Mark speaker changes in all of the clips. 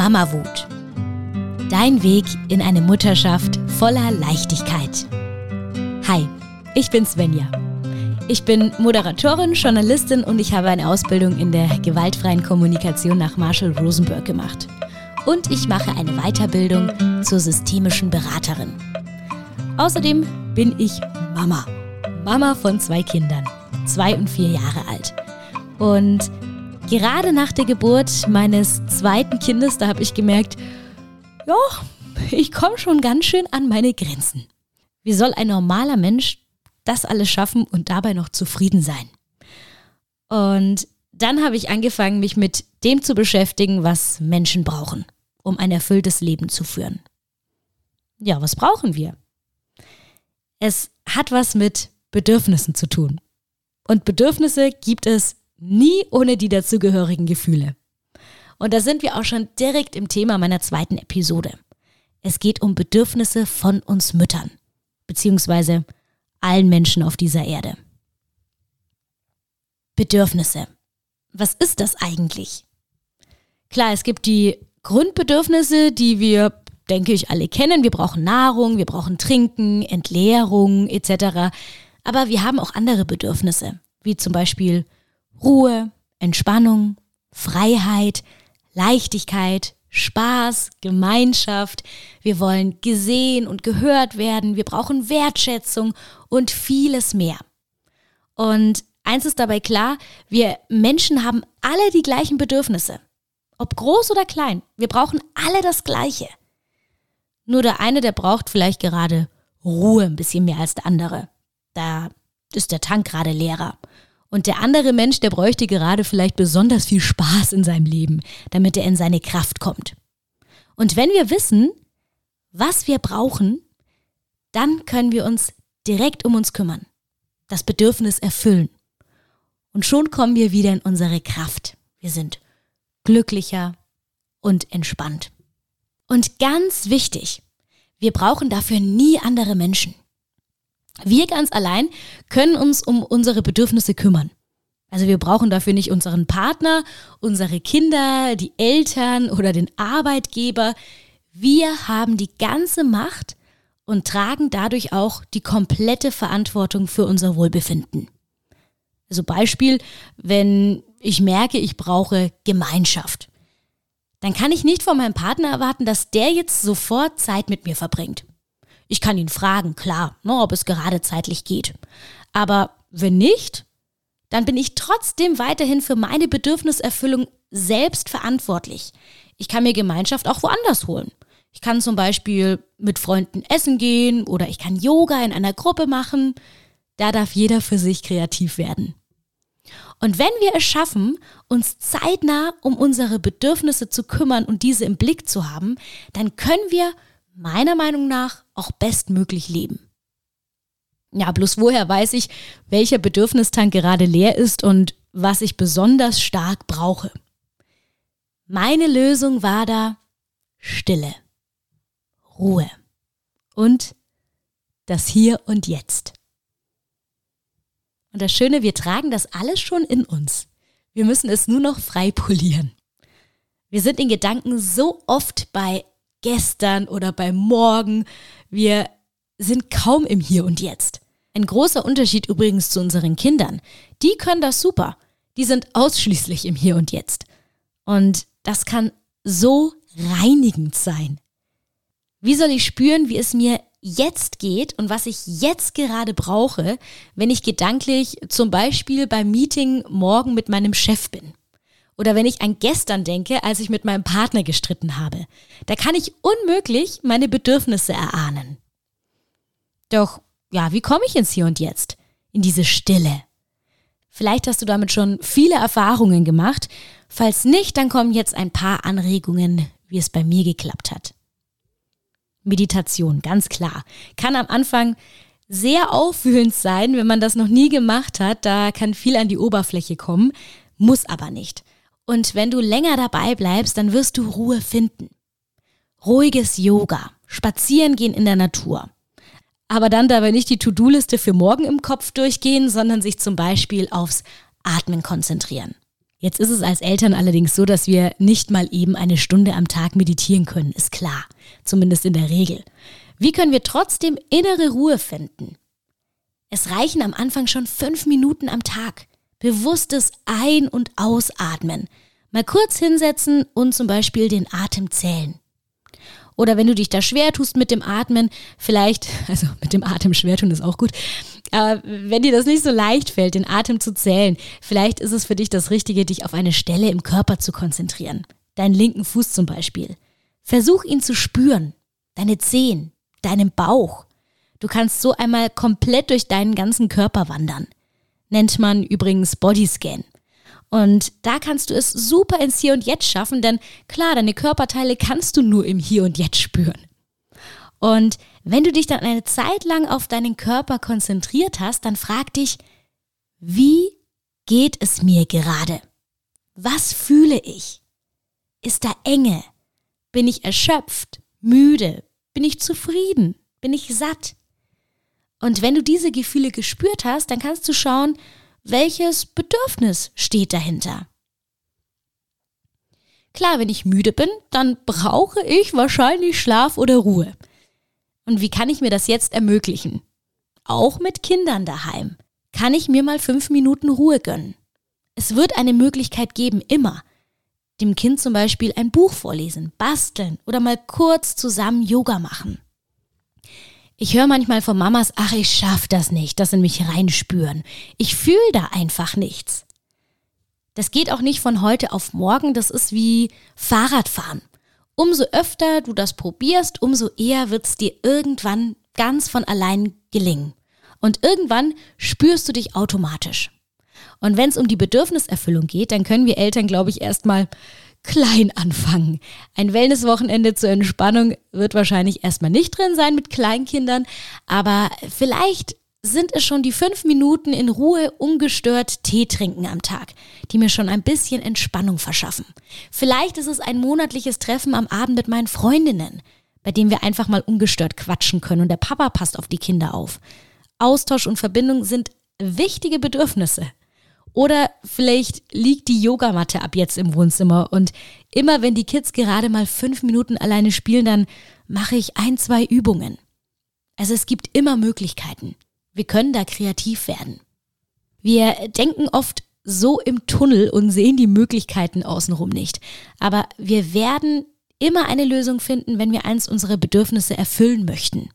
Speaker 1: Mama-Wut. Dein Weg in eine Mutterschaft voller Leichtigkeit. Hi, ich bin Svenja. Ich bin Moderatorin, Journalistin und ich habe eine Ausbildung in der gewaltfreien Kommunikation nach Marshall Rosenberg gemacht. Und ich mache eine Weiterbildung zur systemischen Beraterin. Außerdem bin ich Mama. Mama von zwei Kindern, zwei und vier Jahre alt. Und gerade nach der Geburt meines zweiten Kindes, da habe ich gemerkt, ja, ich komme schon ganz schön an meine Grenzen. Wie soll ein normaler Mensch das alles schaffen und dabei noch zufrieden sein? Und dann habe ich angefangen, mich mit dem zu beschäftigen, was Menschen brauchen, um ein erfülltes Leben zu führen. Ja, was brauchen wir? Es hat was mit Bedürfnissen zu tun. Und Bedürfnisse gibt es nie ohne die dazugehörigen Gefühle. Und da sind wir auch schon direkt im Thema meiner zweiten Episode. Es geht um Bedürfnisse von uns Müttern, beziehungsweise allen Menschen auf dieser Erde. Bedürfnisse. Was ist das eigentlich? Klar, es gibt die Grundbedürfnisse, die wir, denke ich, alle kennen. Wir brauchen Nahrung, wir brauchen Trinken, Entleerung etc. Aber wir haben auch andere Bedürfnisse, wie zum Beispiel Ruhe, Entspannung, Freiheit, Leichtigkeit, Spaß, Gemeinschaft. Wir wollen gesehen und gehört werden. Wir brauchen Wertschätzung und vieles mehr. Und eins ist dabei klar, wir Menschen haben alle die gleichen Bedürfnisse. Ob groß oder klein, wir brauchen alle das Gleiche. Nur der eine, der braucht vielleicht gerade Ruhe ein bisschen mehr als der andere. Da ist der Tank gerade leerer. Und der andere Mensch, der bräuchte gerade vielleicht besonders viel Spaß in seinem Leben, damit er in seine Kraft kommt. Und wenn wir wissen, was wir brauchen, dann können wir uns direkt um uns kümmern, das Bedürfnis erfüllen. Und schon kommen wir wieder in unsere Kraft. Wir sind glücklicher und entspannt. Und ganz wichtig, wir brauchen dafür nie andere Menschen. Wir ganz allein können uns um unsere Bedürfnisse kümmern. Also wir brauchen dafür nicht unseren Partner, unsere Kinder, die Eltern oder den Arbeitgeber. Wir haben die ganze Macht und tragen dadurch auch die komplette Verantwortung für unser Wohlbefinden. Also Beispiel, wenn ich merke, ich brauche Gemeinschaft, dann kann ich nicht von meinem Partner erwarten, dass der jetzt sofort Zeit mit mir verbringt. Ich kann ihn fragen, klar, ne, ob es gerade zeitlich geht. Aber wenn nicht, dann bin ich trotzdem weiterhin für meine Bedürfniserfüllung selbst verantwortlich. Ich kann mir Gemeinschaft auch woanders holen. Ich kann zum Beispiel mit Freunden essen gehen oder ich kann Yoga in einer Gruppe machen. Da darf jeder für sich kreativ werden. Und wenn wir es schaffen, uns zeitnah um unsere Bedürfnisse zu kümmern und diese im Blick zu haben, dann können wir meiner Meinung nach auch bestmöglich leben. Ja, bloß woher weiß ich, welcher Bedürfnistank gerade leer ist und was ich besonders stark brauche. Meine Lösung war da Stille, Ruhe und das Hier und Jetzt. Und das Schöne, wir tragen das alles schon in uns. Wir müssen es nur noch frei polieren. Wir sind in Gedanken so oft bei gestern oder beim Morgen. Wir sind kaum im Hier und Jetzt. Ein großer Unterschied übrigens zu unseren Kindern. Die können das super. Die sind ausschließlich im Hier und Jetzt. Und das kann so reinigend sein. Wie soll ich spüren, wie es mir jetzt geht und was ich jetzt gerade brauche, wenn ich gedanklich zum Beispiel beim Meeting morgen mit meinem Chef bin? Oder wenn ich an gestern denke, als ich mit meinem Partner gestritten habe. Da kann ich unmöglich meine Bedürfnisse erahnen. Doch, ja, wie komme ich ins Hier und Jetzt? In diese Stille. Vielleicht hast du damit schon viele Erfahrungen gemacht. Falls nicht, dann kommen jetzt ein paar Anregungen, wie es bei mir geklappt hat. Meditation, ganz klar. Kann am Anfang sehr aufwühlend sein, wenn man das noch nie gemacht hat. Da kann viel an die Oberfläche kommen, muss aber nicht. Und wenn du länger dabei bleibst, dann wirst du Ruhe finden. Ruhiges Yoga, spazieren gehen in der Natur. Aber dann dabei nicht die To-Do-Liste für morgen im Kopf durchgehen, sondern sich zum Beispiel aufs Atmen konzentrieren. Jetzt ist es als Eltern allerdings so, dass wir nicht mal eben eine Stunde am Tag meditieren können, ist klar, zumindest in der Regel. Wie können wir trotzdem innere Ruhe finden? Es reichen am Anfang schon fünf Minuten am Tag. Bewusstes Ein- und Ausatmen. Mal kurz hinsetzen und zum Beispiel den Atem zählen. Oder wenn du dich da schwer tust mit dem Atmen, vielleicht, also mit dem Atem schwer tun ist auch gut, aber wenn dir das nicht so leicht fällt, den Atem zu zählen, vielleicht ist es für dich das Richtige, dich auf eine Stelle im Körper zu konzentrieren. Deinen linken Fuß zum Beispiel. Versuch ihn zu spüren. Deine Zehen, deinen Bauch. Du kannst so einmal komplett durch deinen ganzen Körper wandern. Nennt man übrigens Bodyscan. Und da kannst du es super ins Hier und Jetzt schaffen, denn klar, deine Körperteile kannst du nur im Hier und Jetzt spüren. Und wenn du dich dann eine Zeit lang auf deinen Körper konzentriert hast, dann frag dich, wie geht es mir gerade? Was fühle ich? Ist da Enge? Bin ich erschöpft, müde? Bin ich zufrieden? Bin ich satt? Und wenn du diese Gefühle gespürt hast, dann kannst du schauen, welches Bedürfnis steht dahinter. Klar, wenn ich müde bin, dann brauche ich wahrscheinlich Schlaf oder Ruhe. Und wie kann ich mir das jetzt ermöglichen? Auch mit Kindern daheim. Kann ich mir mal fünf Minuten Ruhe gönnen? Es wird eine Möglichkeit geben, immer. Dem Kind zum Beispiel ein Buch vorlesen, basteln oder mal kurz zusammen Yoga machen. Ich höre manchmal von Mamas, ach, ich schaff das nicht, das in mich reinspüren. Ich fühle da einfach nichts. Das geht auch nicht von heute auf morgen, das ist wie Fahrradfahren. Umso öfter du das probierst, umso eher wird es dir irgendwann ganz von allein gelingen. Und irgendwann spürst du dich automatisch. Und wenn es um die Bedürfniserfüllung geht, dann können wir Eltern, glaube ich, erstmal klein anfangen. Ein Wellnesswochenende zur Entspannung wird wahrscheinlich erstmal nicht drin sein mit Kleinkindern, aber vielleicht sind es schon die fünf Minuten in Ruhe ungestört Tee trinken am Tag, die mir schon ein bisschen Entspannung verschaffen. Vielleicht ist es ein monatliches Treffen am Abend mit meinen Freundinnen, bei dem wir einfach mal ungestört quatschen können und der Papa passt auf die Kinder auf. Austausch und Verbindung sind wichtige Bedürfnisse. Oder vielleicht liegt die Yogamatte ab jetzt im Wohnzimmer und immer wenn die Kids gerade mal fünf Minuten alleine spielen, dann mache ich ein, zwei Übungen. Also es gibt immer Möglichkeiten. Wir können da kreativ werden. Wir denken oft so im Tunnel und sehen die Möglichkeiten außenrum nicht. Aber wir werden immer eine Lösung finden, wenn wir eins unserer Bedürfnisse erfüllen möchten.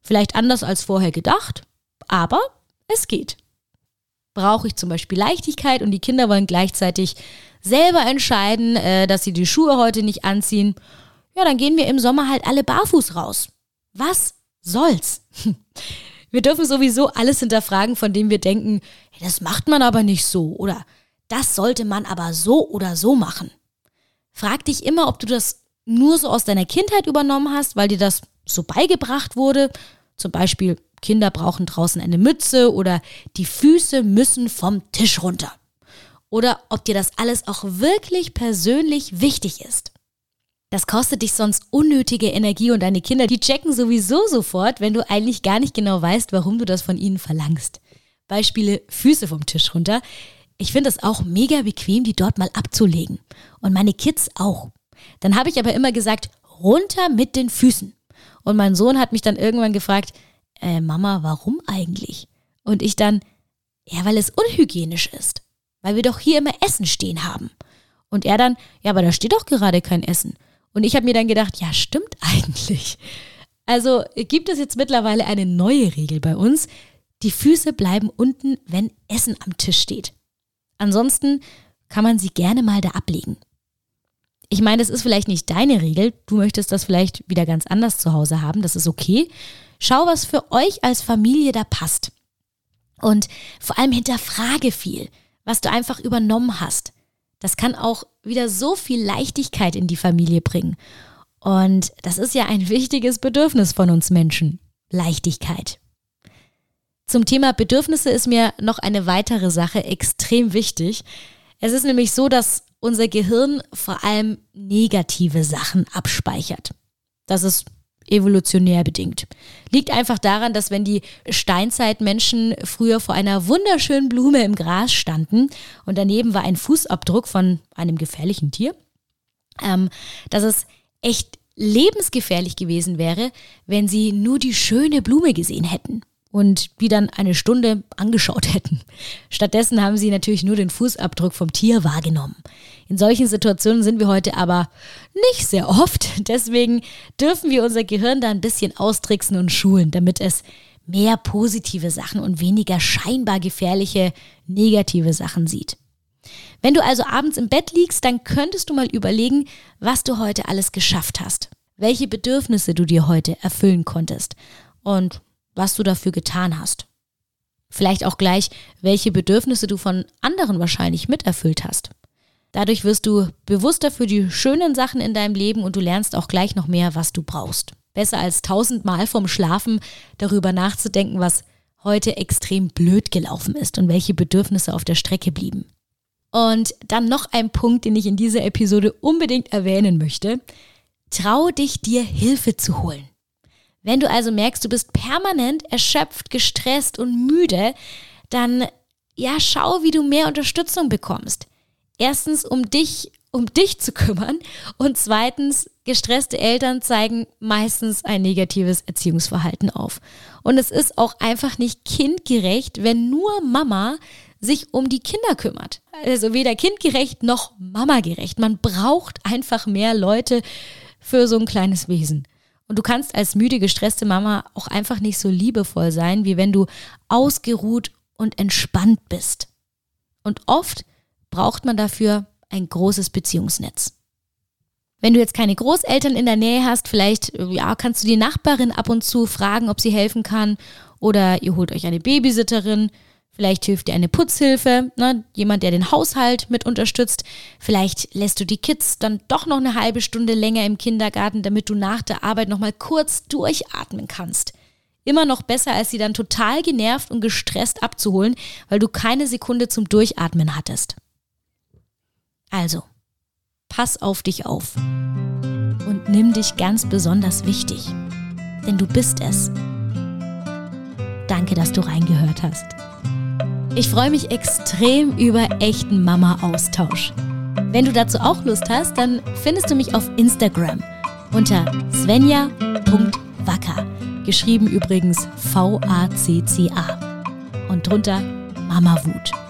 Speaker 1: Vielleicht anders als vorher gedacht, aber es geht. Brauche ich zum Beispiel Leichtigkeit und die Kinder wollen gleichzeitig selber entscheiden, äh, dass sie die Schuhe heute nicht anziehen, ja, dann gehen wir im Sommer halt alle barfuß raus. Was soll's? Wir dürfen sowieso alles hinterfragen, von dem wir denken, hey, das macht man aber nicht so oder das sollte man aber so oder so machen. Frag dich immer, ob du das nur so aus deiner Kindheit übernommen hast, weil dir das so beigebracht wurde. Zum Beispiel, Kinder brauchen draußen eine Mütze oder die Füße müssen vom Tisch runter. Oder ob dir das alles auch wirklich persönlich wichtig ist. Das kostet dich sonst unnötige Energie und deine Kinder, die checken sowieso sofort, wenn du eigentlich gar nicht genau weißt, warum du das von ihnen verlangst. Beispiele Füße vom Tisch runter. Ich finde es auch mega bequem, die dort mal abzulegen. Und meine Kids auch. Dann habe ich aber immer gesagt, runter mit den Füßen. Und mein Sohn hat mich dann irgendwann gefragt, äh, Mama, warum eigentlich? Und ich dann, ja, weil es unhygienisch ist. Weil wir doch hier immer Essen stehen haben. Und er dann, ja, aber da steht doch gerade kein Essen. Und ich habe mir dann gedacht, ja, stimmt eigentlich. Also gibt es jetzt mittlerweile eine neue Regel bei uns. Die Füße bleiben unten, wenn Essen am Tisch steht. Ansonsten kann man sie gerne mal da ablegen. Ich meine, das ist vielleicht nicht deine Regel. Du möchtest das vielleicht wieder ganz anders zu Hause haben. Das ist okay. Schau, was für euch als Familie da passt. Und vor allem hinterfrage viel, was du einfach übernommen hast. Das kann auch wieder so viel Leichtigkeit in die Familie bringen. Und das ist ja ein wichtiges Bedürfnis von uns Menschen. Leichtigkeit. Zum Thema Bedürfnisse ist mir noch eine weitere Sache extrem wichtig. Es ist nämlich so, dass unser Gehirn vor allem negative Sachen abspeichert. Das ist evolutionär bedingt. Liegt einfach daran, dass wenn die Steinzeitmenschen früher vor einer wunderschönen Blume im Gras standen und daneben war ein Fußabdruck von einem gefährlichen Tier, ähm, dass es echt lebensgefährlich gewesen wäre, wenn sie nur die schöne Blume gesehen hätten und die dann eine Stunde angeschaut hätten. Stattdessen haben sie natürlich nur den Fußabdruck vom Tier wahrgenommen. In solchen Situationen sind wir heute aber nicht sehr oft. Deswegen dürfen wir unser Gehirn da ein bisschen austricksen und schulen, damit es mehr positive Sachen und weniger scheinbar gefährliche negative Sachen sieht. Wenn du also abends im Bett liegst, dann könntest du mal überlegen, was du heute alles geschafft hast, welche Bedürfnisse du dir heute erfüllen konntest und was du dafür getan hast. Vielleicht auch gleich, welche Bedürfnisse du von anderen wahrscheinlich miterfüllt hast. Dadurch wirst du bewusster für die schönen Sachen in deinem Leben und du lernst auch gleich noch mehr, was du brauchst. Besser als tausendmal vom Schlafen darüber nachzudenken, was heute extrem blöd gelaufen ist und welche Bedürfnisse auf der Strecke blieben. Und dann noch ein Punkt, den ich in dieser Episode unbedingt erwähnen möchte. Trau dich, dir Hilfe zu holen. Wenn du also merkst, du bist permanent erschöpft, gestresst und müde, dann ja, schau, wie du mehr Unterstützung bekommst erstens, um dich, um dich zu kümmern und zweitens, gestresste Eltern zeigen meistens ein negatives Erziehungsverhalten auf. Und es ist auch einfach nicht kindgerecht, wenn nur Mama sich um die Kinder kümmert. Also weder kindgerecht noch mamagerecht. Man braucht einfach mehr Leute für so ein kleines Wesen. Und du kannst als müde, gestresste Mama auch einfach nicht so liebevoll sein, wie wenn du ausgeruht und entspannt bist. Und oft braucht man dafür ein großes Beziehungsnetz. Wenn du jetzt keine Großeltern in der Nähe hast, vielleicht ja, kannst du die Nachbarin ab und zu fragen, ob sie helfen kann oder ihr holt euch eine Babysitterin, vielleicht hilft dir eine Putzhilfe, ne, jemand, der den Haushalt mit unterstützt, vielleicht lässt du die Kids dann doch noch eine halbe Stunde länger im Kindergarten, damit du nach der Arbeit noch mal kurz durchatmen kannst. Immer noch besser, als sie dann total genervt und gestresst abzuholen, weil du keine Sekunde zum Durchatmen hattest. Also, pass auf dich auf und nimm dich ganz besonders wichtig, denn du bist es. Danke, dass du reingehört hast. Ich freue mich extrem über echten Mama-Austausch. Wenn du dazu auch Lust hast, dann findest du mich auf Instagram unter svenja.wacker, geschrieben übrigens V-A-C-C-A und drunter Mama Wut.